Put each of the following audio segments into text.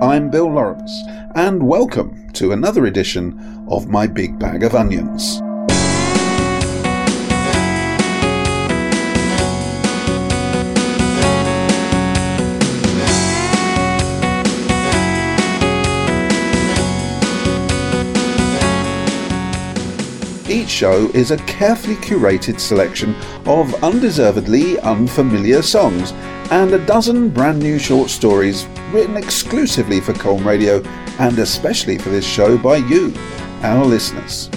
I'm Bill Lawrence, and welcome to another edition of My Big Bag of Onions. Each show is a carefully curated selection of undeservedly unfamiliar songs and a dozen brand new short stories written exclusively for Colne Radio and especially for this show by you, our listeners.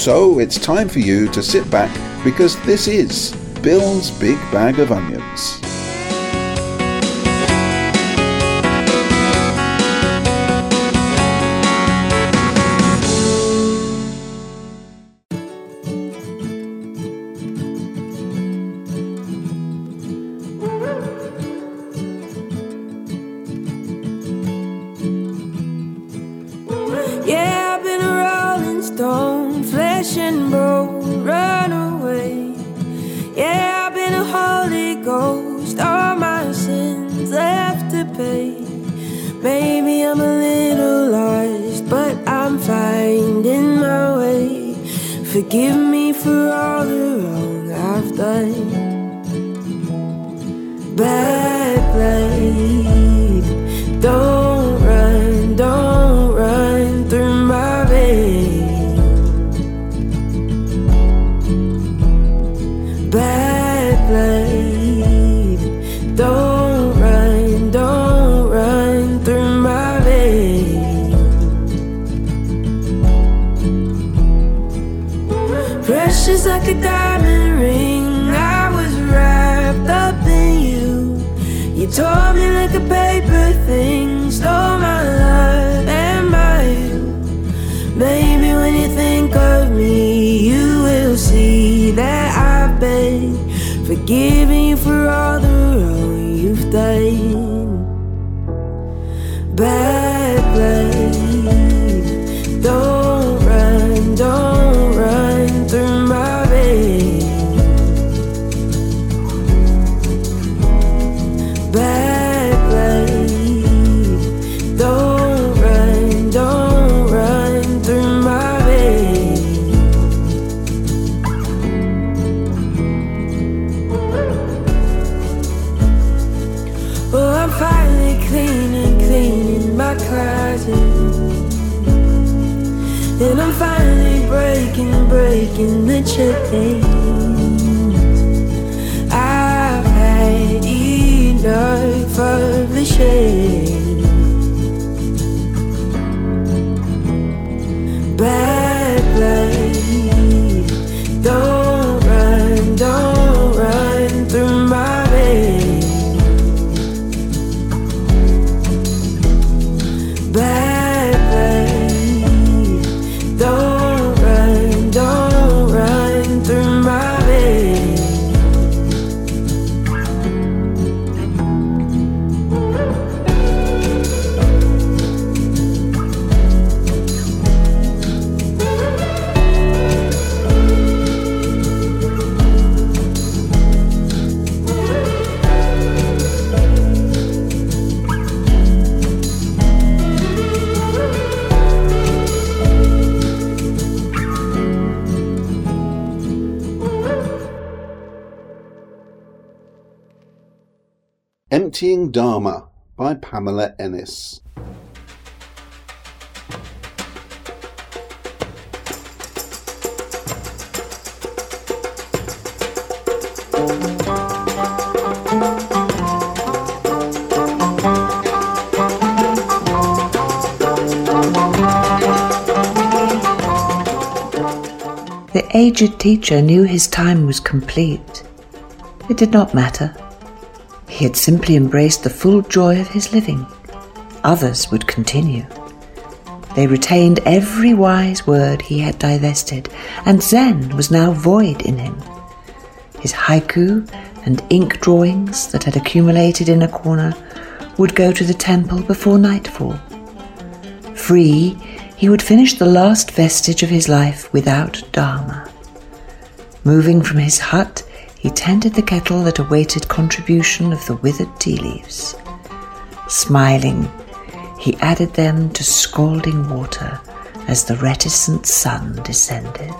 So it's time for you to sit back because this is Bill's Big Bag of Onions. tore me like a paper thing, stole my love and mine. Maybe when you think of me, you will see that I've been forgiven. I've had enough of the shame. Emptying Dharma by Pamela Ennis. The aged teacher knew his time was complete. It did not matter. He had simply embraced the full joy of his living. Others would continue. They retained every wise word he had divested, and Zen was now void in him. His haiku and ink drawings that had accumulated in a corner would go to the temple before nightfall. Free, he would finish the last vestige of his life without Dharma. Moving from his hut, he tended the kettle that awaited contribution of the withered tea leaves. Smiling, he added them to scalding water as the reticent sun descended.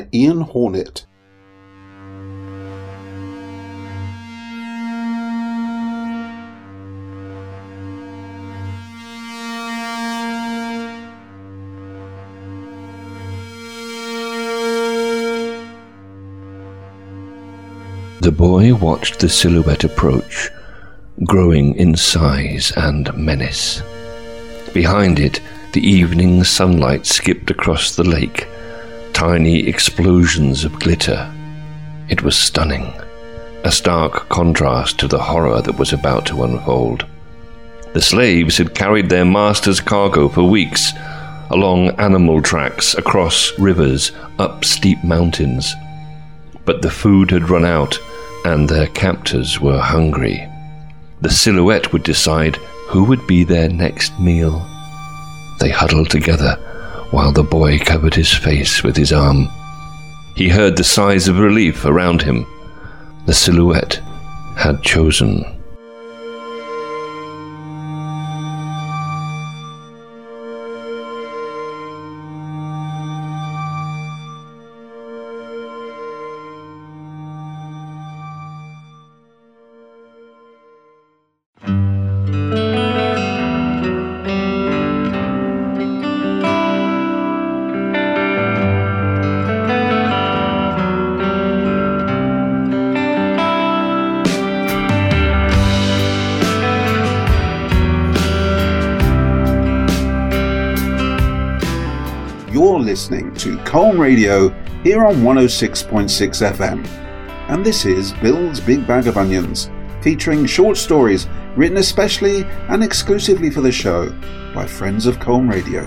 By Ian Hornet. The boy watched the silhouette approach, growing in size and menace. Behind it, the evening sunlight skipped across the lake, tiny explosions of glitter. It was stunning, a stark contrast to the horror that was about to unfold. The slaves had carried their master's cargo for weeks, along animal tracks, across rivers, up steep mountains. But the food had run out, and their captors were hungry. the silhouette would decide who would be their next meal. They huddled together while the boy covered his face with his arm. He heard the sighs of relief around him. The silhouette had chosen. Radio here on 106.6 FM. And this is Bill's Big Bag of Onions, featuring short stories written especially and exclusively for the show by friends of Colne Radio.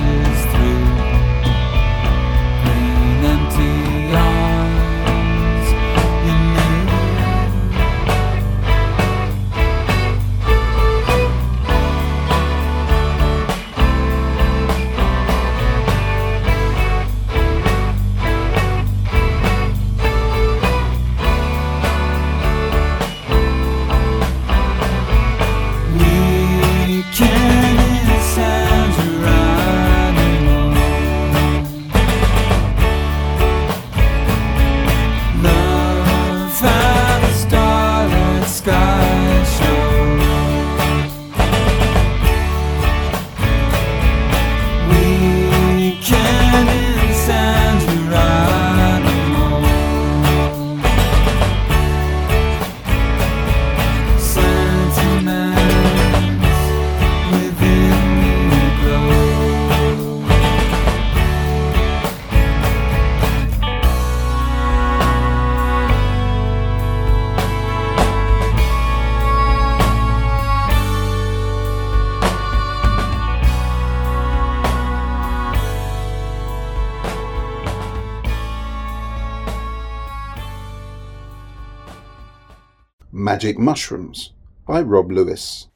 Magic Mushrooms by Rob Lewis.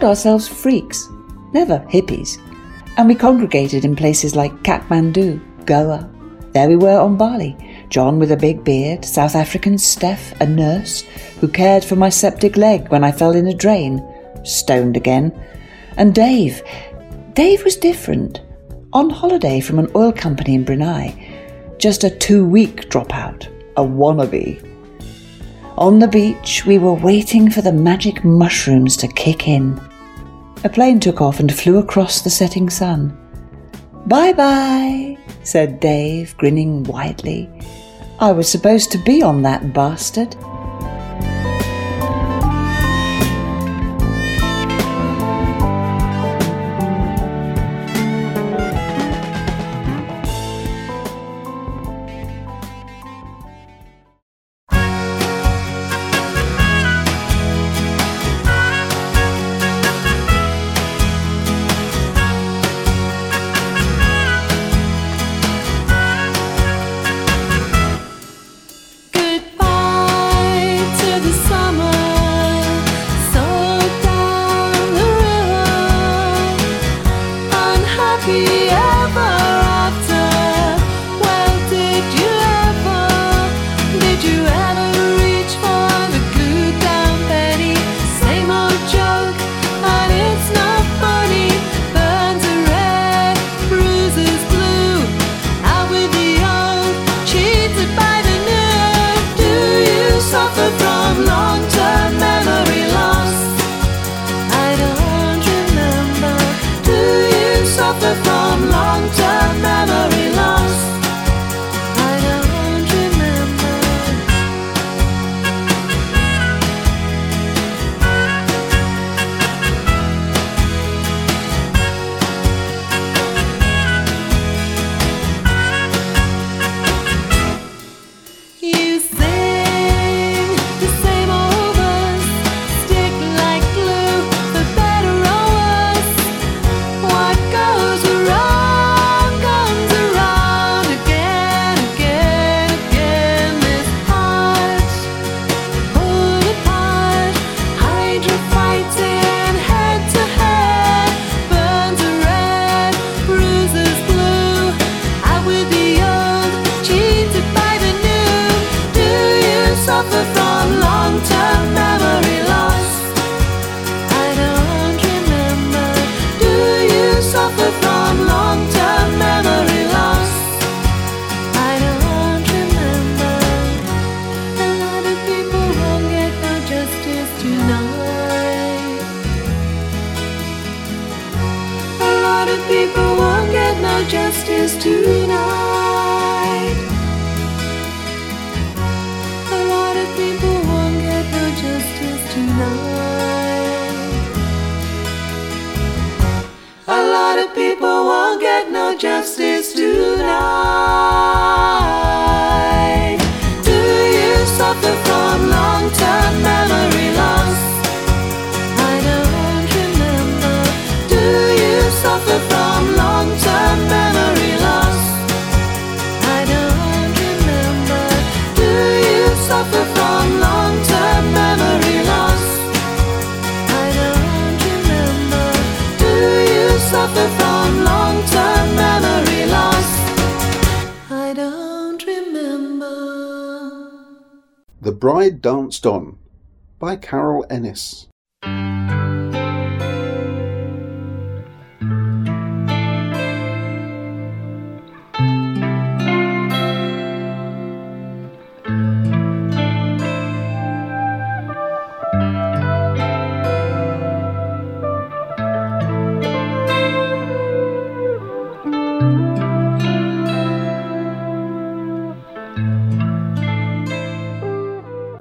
Called ourselves freaks, never hippies, and we congregated in places like Kathmandu, Goa. There we were on Bali. John with a big beard, South African Steph, a nurse, who cared for my septic leg when I fell in a drain, stoned again, and Dave. Dave was different. On holiday from an oil company in Brunei, just a two week dropout, a wannabe. On the beach, we were waiting for the magic mushrooms to kick in. A plane took off and flew across the setting sun. Bye bye, said Dave, grinning widely. I was supposed to be on that bastard. Bride Danced On by Carol Ennis.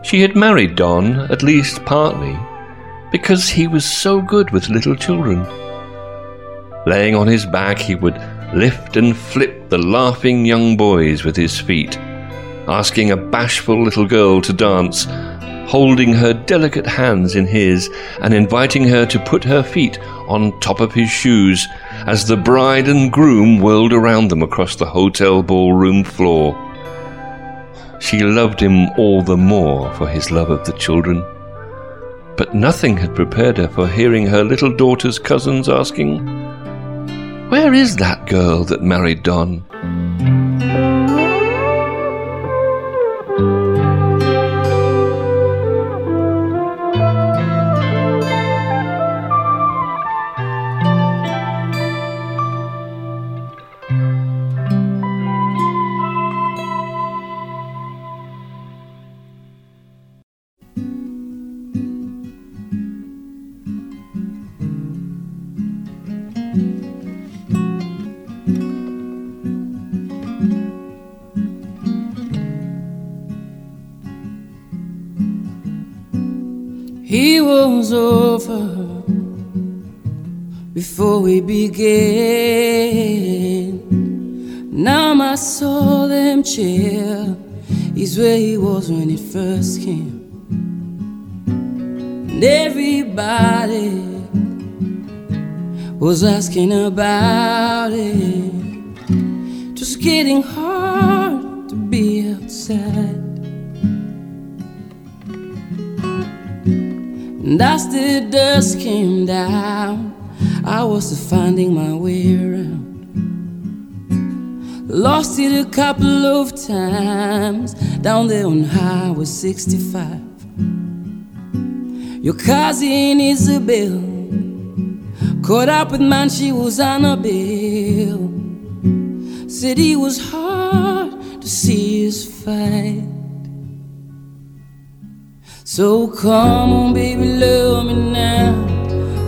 She had married Don, at least partly, because he was so good with little children. Laying on his back, he would lift and flip the laughing young boys with his feet, asking a bashful little girl to dance, holding her delicate hands in his, and inviting her to put her feet on top of his shoes as the bride and groom whirled around them across the hotel ballroom floor. She loved him all the more for his love of the children. but nothing had prepared her for hearing her little daughter's cousins asking, Where is that girl that married Don? He was over before we began. Now my soul and chair is where he was when it first came. And everybody was asking about it. Just getting hard And as the dust came down, I was finding my way around. Lost it a couple of times down there on Highway 65. Your cousin Isabel caught up with man, she was on a bill. Said he was hard to see us fight. So come on, baby, love me now.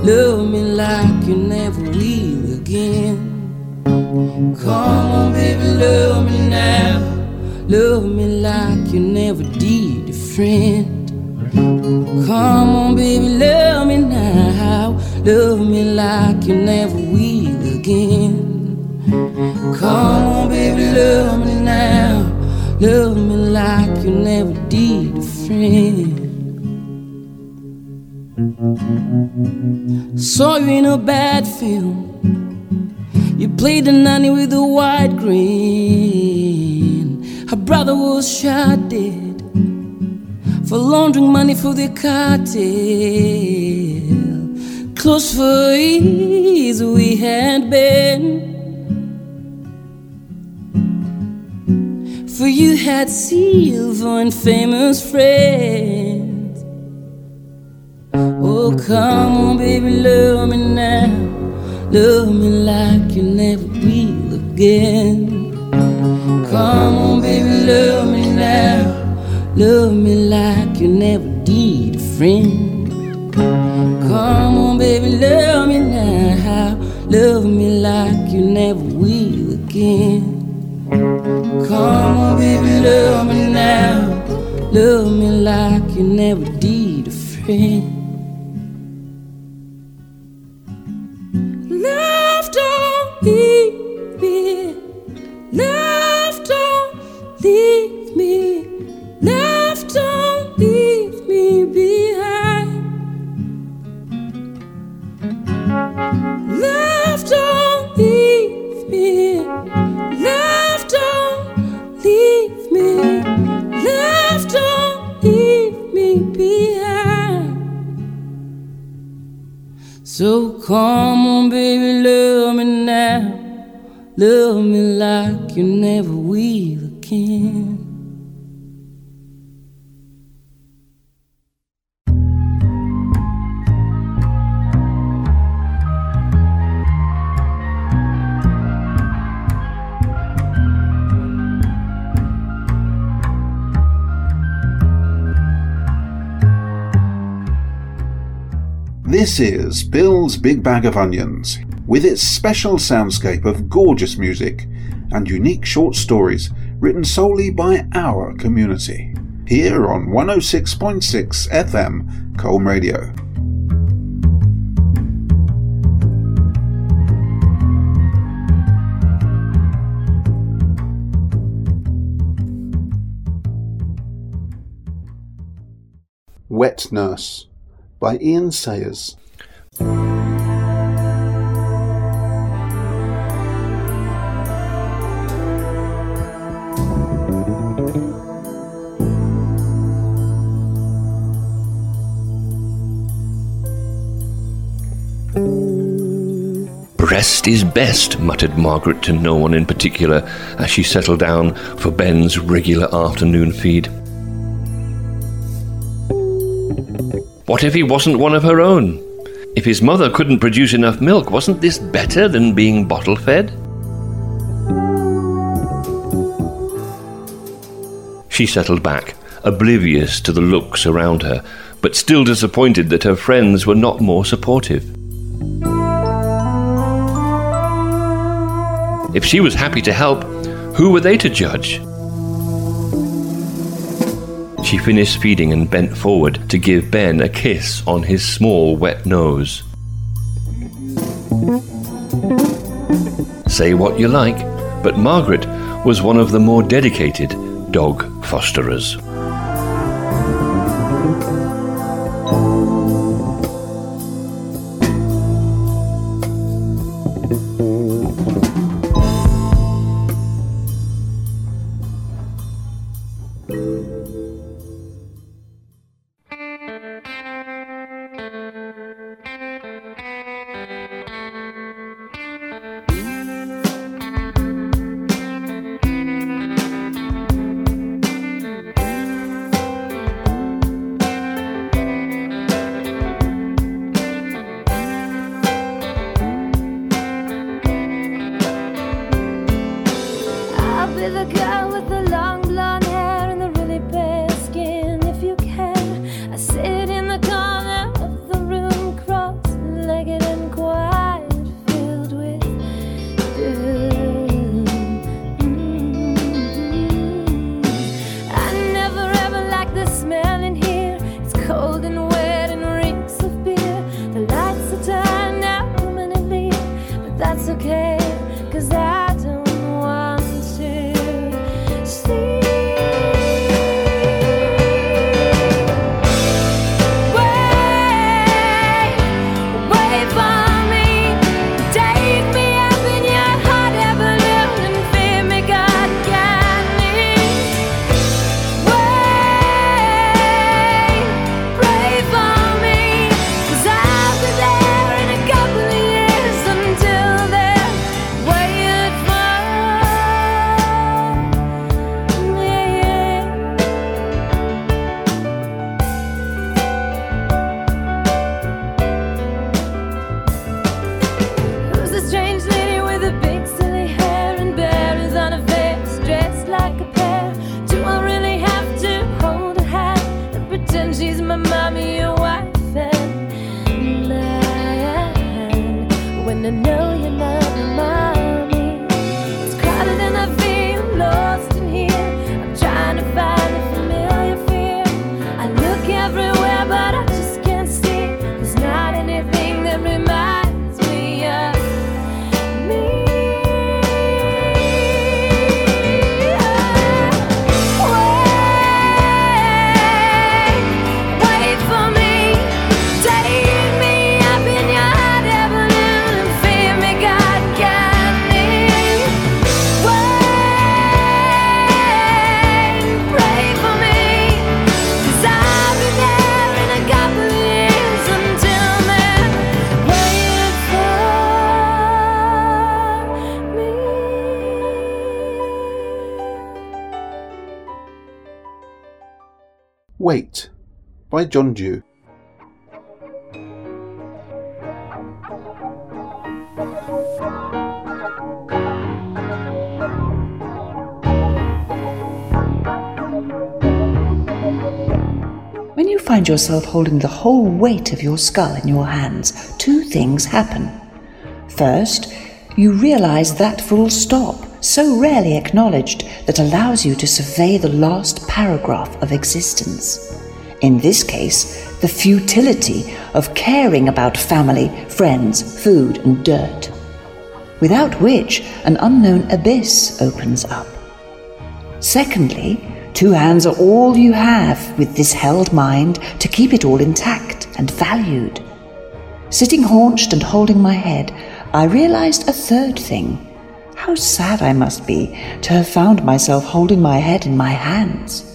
Love me like you never will again. Come on, baby, love me now. Love me like you never did a friend. Come on, baby, love me now. Love me like you never will again. Come on, baby, love me now. Love me like you never did a friend. Saw you in a bad film. You played the nanny with the white grin. Her brother was shot dead for laundering money for the cartel. Close for years we had been. For you had silver and famous friends. Oh, come on, baby, love me now. Love me like you never will again. Come on, baby, love me now. Love me like you never did a friend. Come on, baby, love me now. Love me like you never will again. Come on, baby, love me now. Love me like you never did friend. So come on, baby, love me now. Love me like you never will again. This is Bill's Big Bag of Onions, with its special soundscape of gorgeous music and unique short stories written solely by our community. Here on 106.6 FM Colne Radio. Wet Nurse by Ian Sayers. Rest is best, muttered Margaret to no one in particular as she settled down for Ben's regular afternoon feed. What if he wasn't one of her own? If his mother couldn't produce enough milk, wasn't this better than being bottle fed? She settled back, oblivious to the looks around her, but still disappointed that her friends were not more supportive. If she was happy to help, who were they to judge? She finished feeding and bent forward to give Ben a kiss on his small, wet nose. Say what you like, but Margaret was one of the more dedicated dog fosterers. By John Dew. When you find yourself holding the whole weight of your skull in your hands, two things happen. First, you realize that full stop, so rarely acknowledged, that allows you to survey the last paragraph of existence. In this case, the futility of caring about family, friends, food, and dirt, without which an unknown abyss opens up. Secondly, two hands are all you have with this held mind to keep it all intact and valued. Sitting haunched and holding my head, I realized a third thing. How sad I must be to have found myself holding my head in my hands.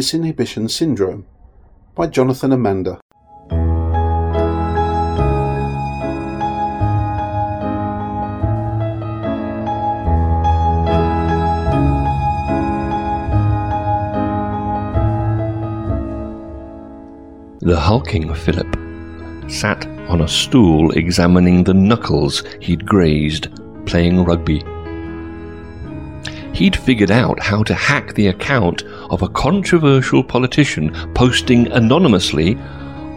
Disinhibition Syndrome by Jonathan Amanda. The hulking Philip sat on a stool examining the knuckles he'd grazed playing rugby. He'd figured out how to hack the account of a controversial politician posting anonymously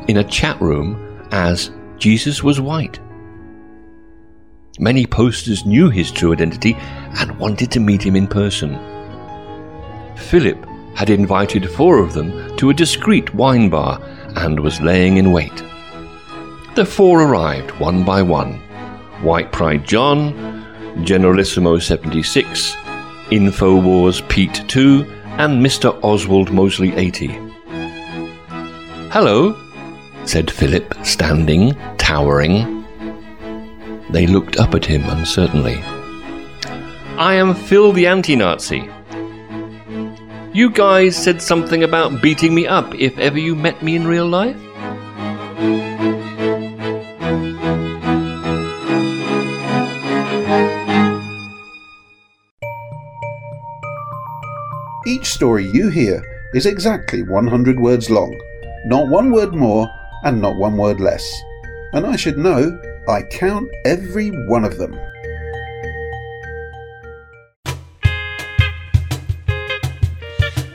in a chat room as Jesus was white. Many posters knew his true identity and wanted to meet him in person. Philip had invited four of them to a discreet wine bar and was laying in wait. The four arrived one by one White Pride John, Generalissimo 76, Infowars Pete 2, and Mr. Oswald Mosley 80. Hello, said Philip, standing, towering. They looked up at him uncertainly. I am Phil the anti Nazi. You guys said something about beating me up if ever you met me in real life? Each story you hear is exactly 100 words long, not one word more and not one word less. And I should know, I count every one of them.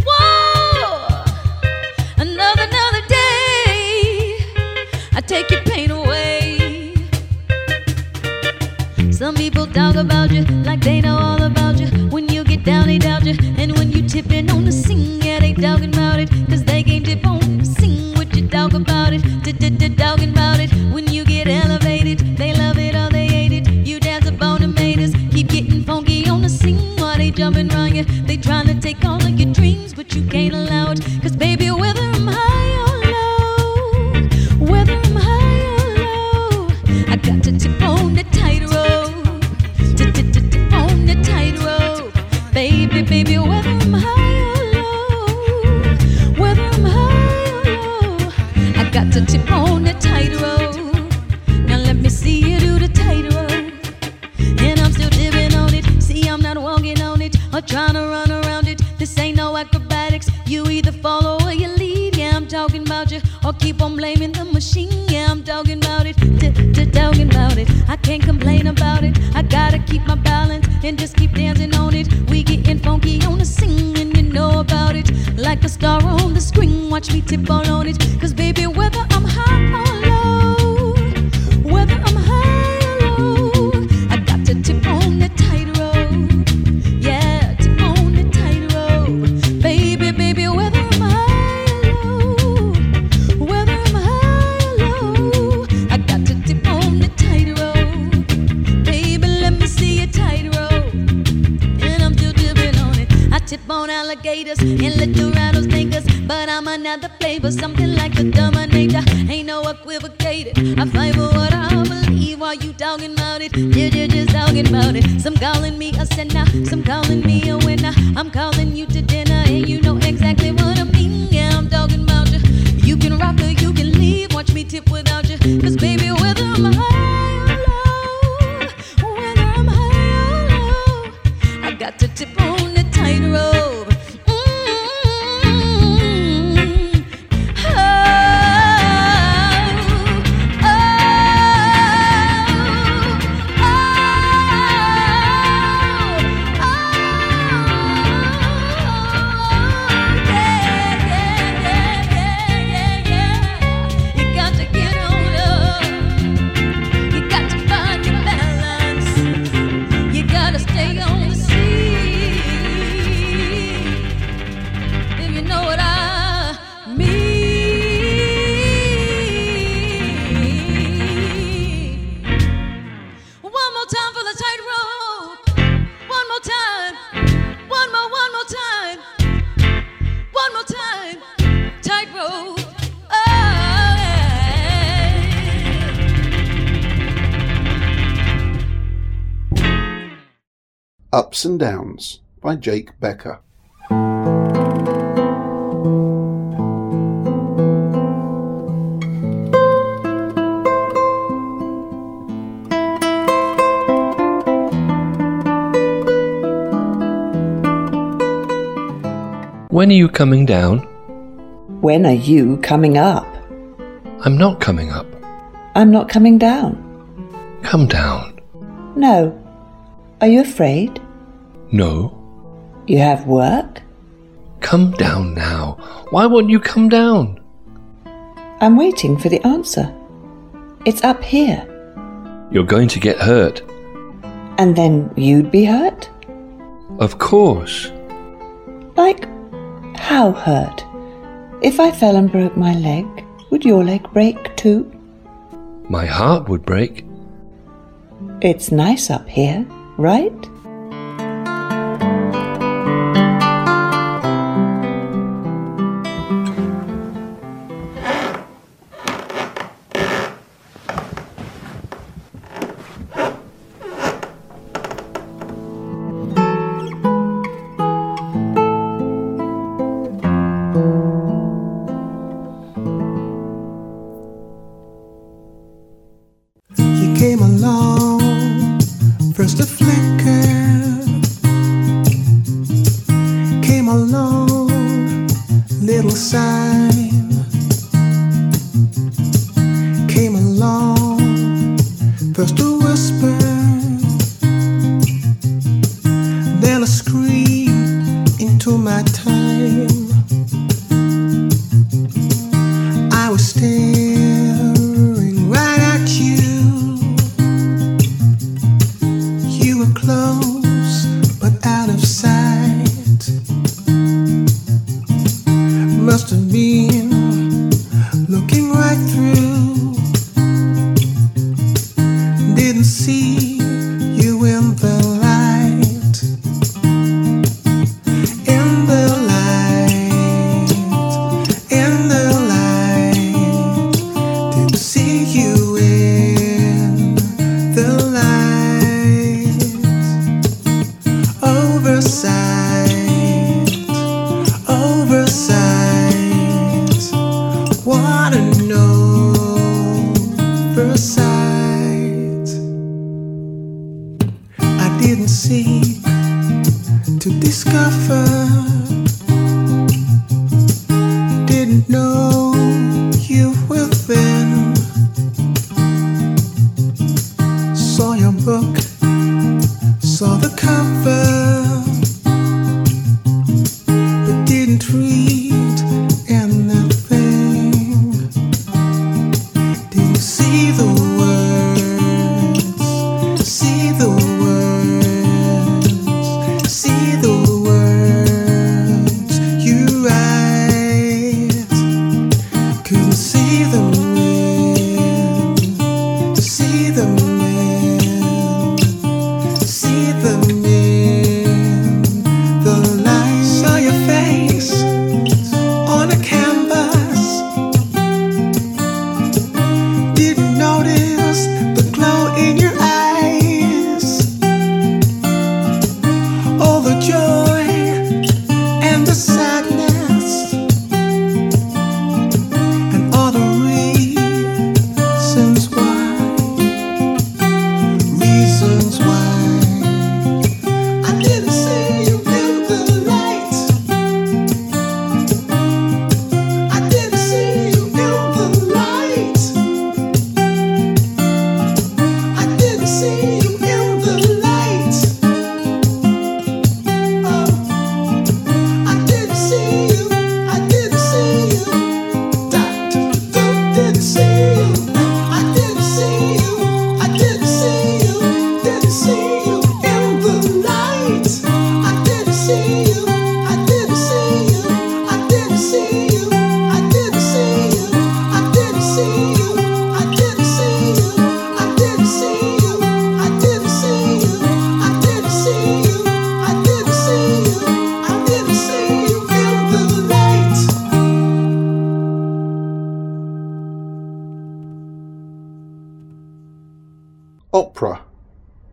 Whoa! Another, another day. I take your pain away. Some people talk about you like they know all about you. Down, they doubt you. And when you tipping on the scene, yeah, they talking about it. Cause they can't tip on the scene. What you talk about it? Talking about it. When you get elevated, they love it or they hate it. You dance upon the haters. Keep getting funky on the scene while they jumping around you. They trying to take all of your dreams, but you can't allow it. Cause Ups and Downs by Jake Becker. When are you coming down? When are you coming up? I'm not coming up. I'm not coming down. Come down. No. Are you afraid? No. You have work? Come down now. Why won't you come down? I'm waiting for the answer. It's up here. You're going to get hurt. And then you'd be hurt? Of course. Like, how hurt? If I fell and broke my leg, would your leg break too? My heart would break. It's nice up here, right? to discover.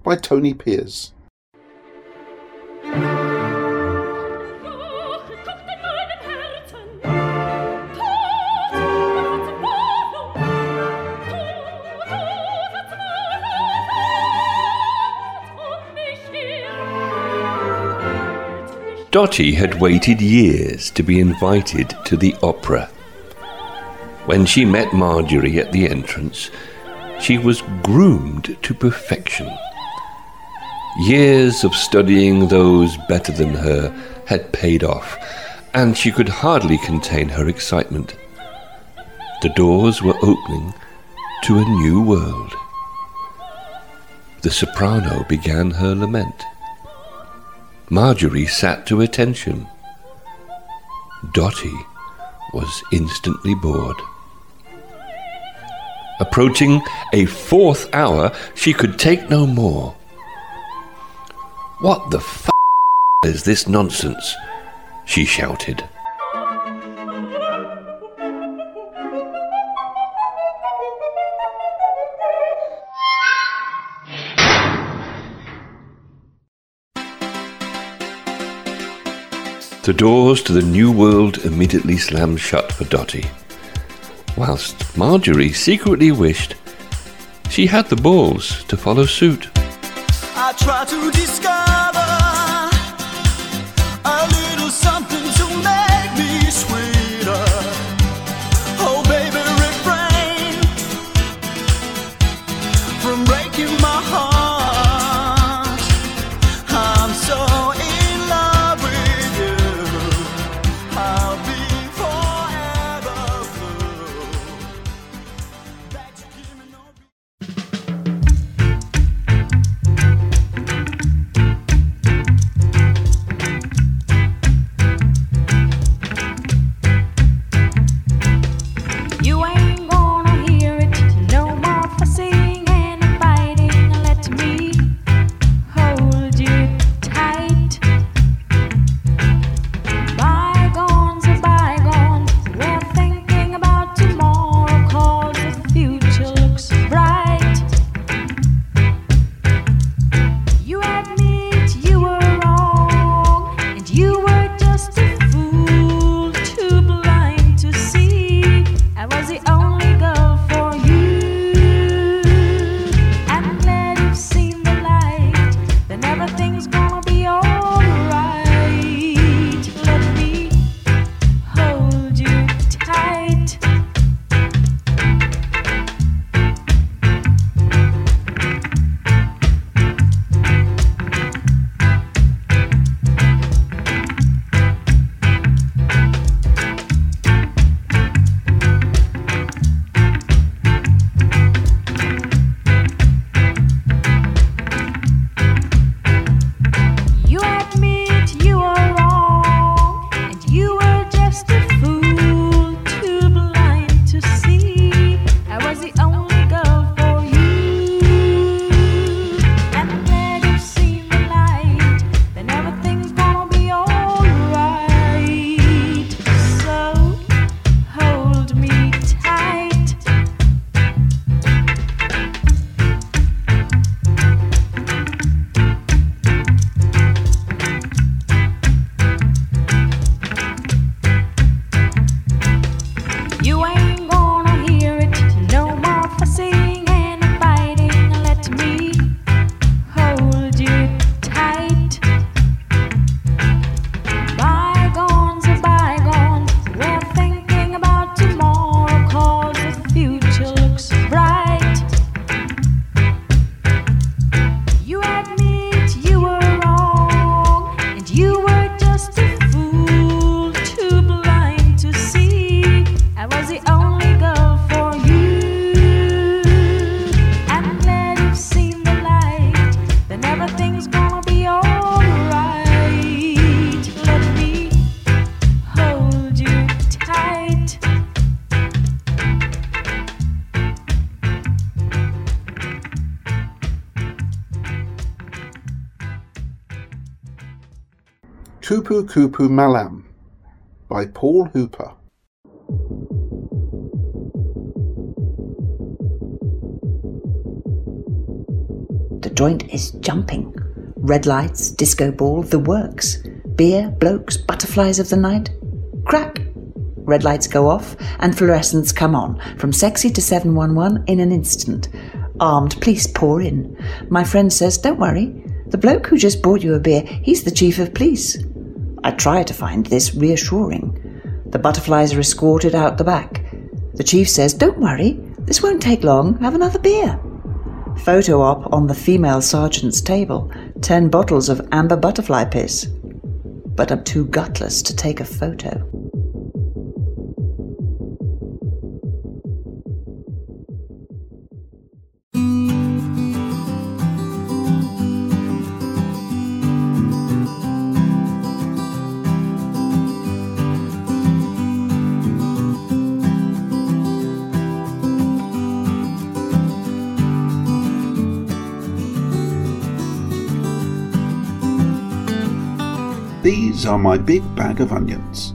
by Tony Pierce. Dottie had waited years to be invited to the opera. When she met Marjorie at the entrance, she was groomed to perfection. Years of studying those better than her had paid off, and she could hardly contain her excitement. The doors were opening to a new world. The soprano began her lament. Marjorie sat to attention. Dotty was instantly bored. Approaching a fourth hour, she could take no more. What the f is this nonsense? she shouted. The doors to the new world immediately slammed shut for Dotty, whilst Marjorie secretly wished she had the balls to follow suit. Try to discover Kupu Malam by Paul Hooper. The joint is jumping. Red lights, disco ball, the works. Beer, blokes, butterflies of the night. Crack! Red lights go off and fluorescents come on, from sexy to 711 in an instant. Armed police pour in. My friend says, Don't worry. The bloke who just bought you a beer, he's the chief of police. I try to find this reassuring. The butterflies are escorted out the back. The chief says, Don't worry, this won't take long. Have another beer. Photo op on the female sergeant's table. Ten bottles of amber butterfly piss. But I'm too gutless to take a photo. These are my big bag of onions,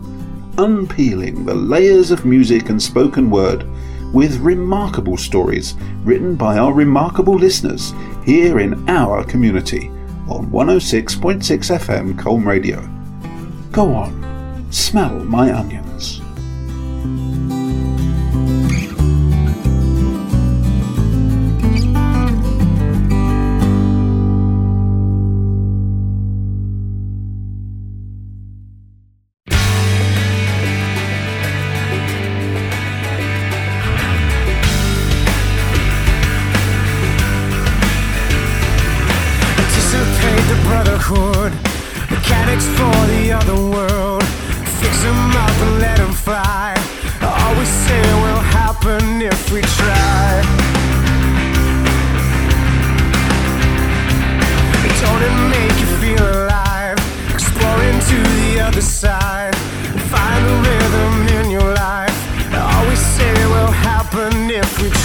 unpeeling the layers of music and spoken word with remarkable stories written by our remarkable listeners here in our community on 106.6 FM Colne Radio. Go on, smell my onions.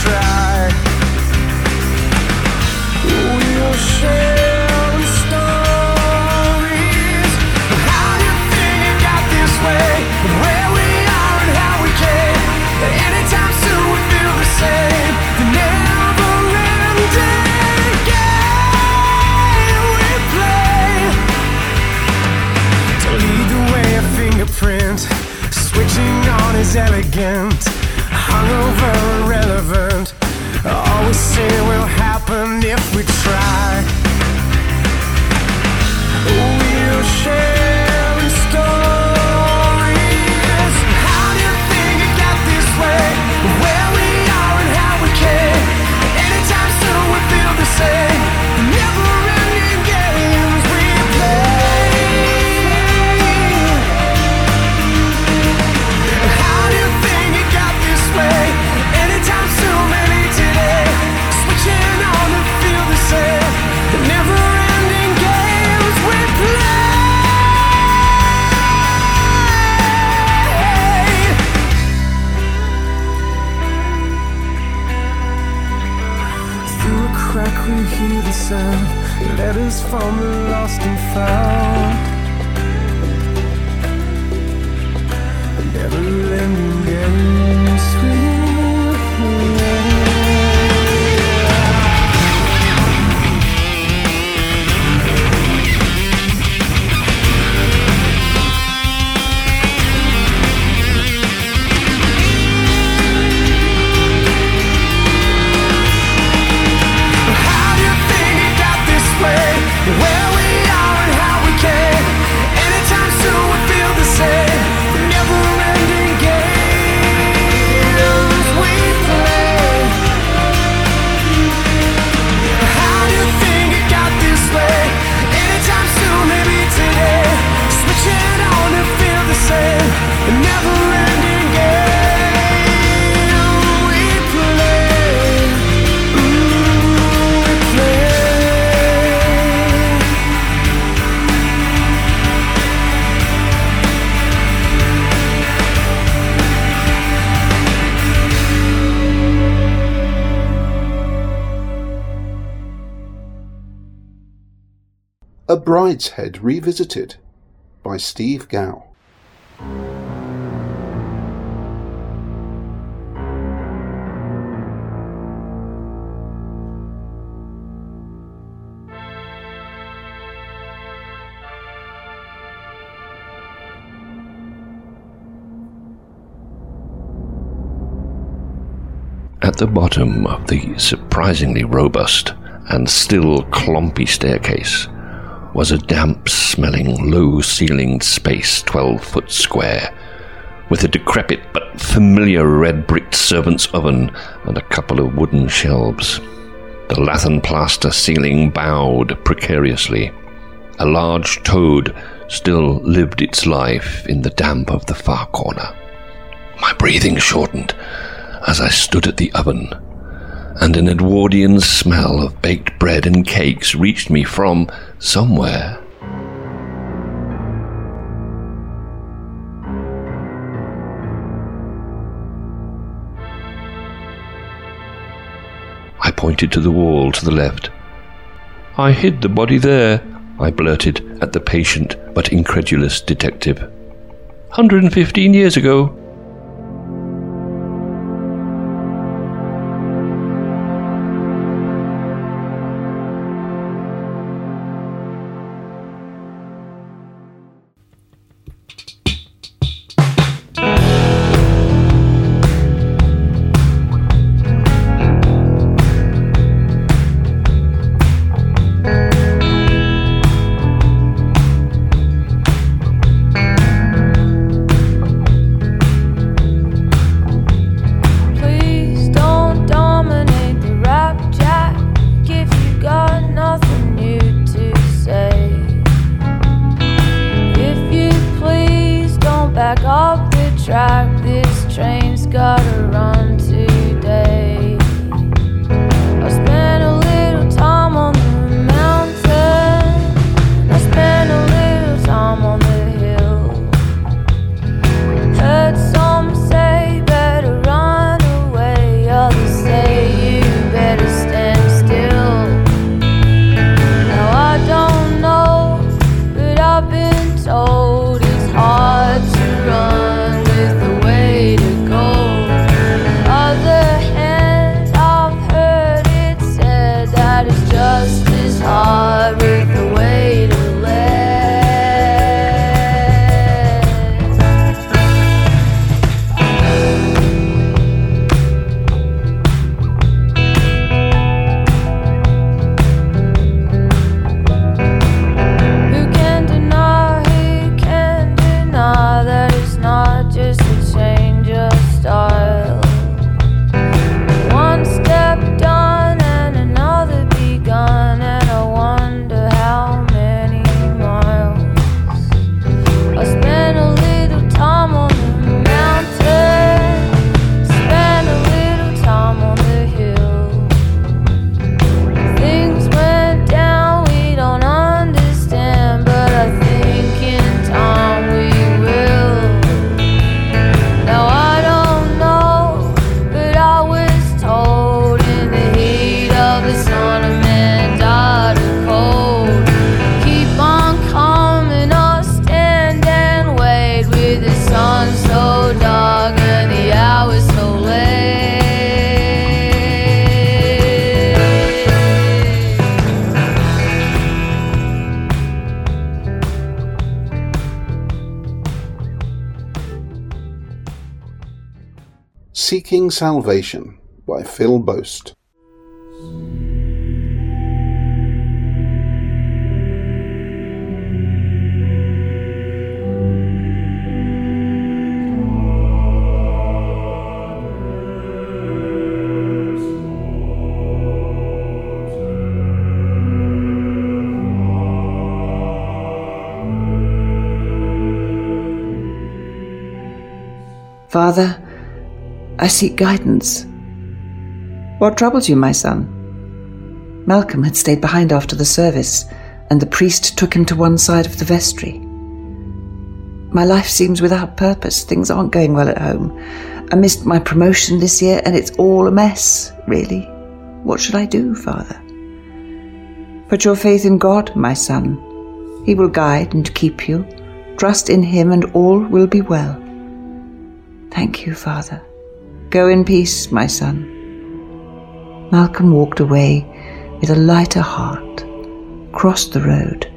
We try. We'll Letters from the lost and found. A Brideshead Revisited by Steve Gow. At the bottom of the surprisingly robust and still clompy staircase was a damp smelling, low ceilinged space 12 foot square, with a decrepit but familiar red bricked servant's oven and a couple of wooden shelves. The lath plaster ceiling bowed precariously. A large toad still lived its life in the damp of the far corner. My breathing shortened as I stood at the oven, and an Edwardian smell of baked bread and cakes reached me from somewhere. I pointed to the wall to the left. I hid the body there, I blurted at the patient but incredulous detective. 115 years ago. Salvation by Phil Boast. Father, I seek guidance. What troubles you, my son? Malcolm had stayed behind after the service, and the priest took him to one side of the vestry. My life seems without purpose. Things aren't going well at home. I missed my promotion this year, and it's all a mess, really. What should I do, Father? Put your faith in God, my son. He will guide and keep you. Trust in Him, and all will be well. Thank you, Father. Go in peace, my son. Malcolm walked away with a lighter heart, crossed the road,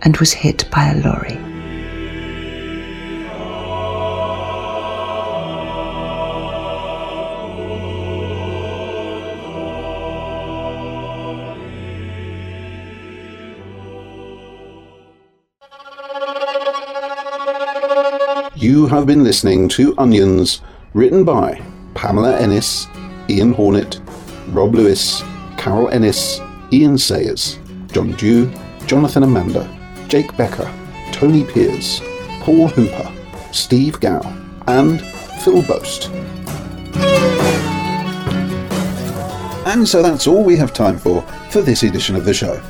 and was hit by a lorry. You have been listening to Onions, written by Pamela Ennis, Ian Hornet, Rob Lewis, Carol Ennis, Ian Sayers, John Dew, Jonathan Amanda, Jake Becker, Tony Piers, Paul Hooper, Steve Gow, and Phil Boast. And so that's all we have time for for this edition of the show.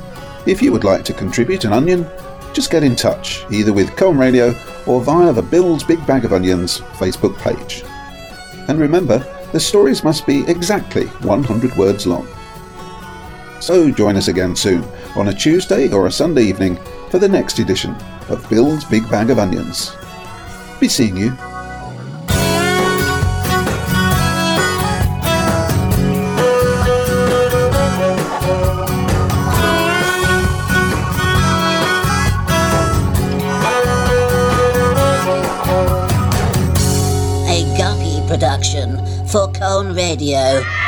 If you would like to contribute an onion, just get in touch either with Colne Radio or via the Bill's Big Bag of Onions Facebook page. And remember, the stories must be exactly 100 words long. So join us again soon on a Tuesday or a Sunday evening for the next edition of Bill's Big Bag of Onions. Be seeing you. Radio.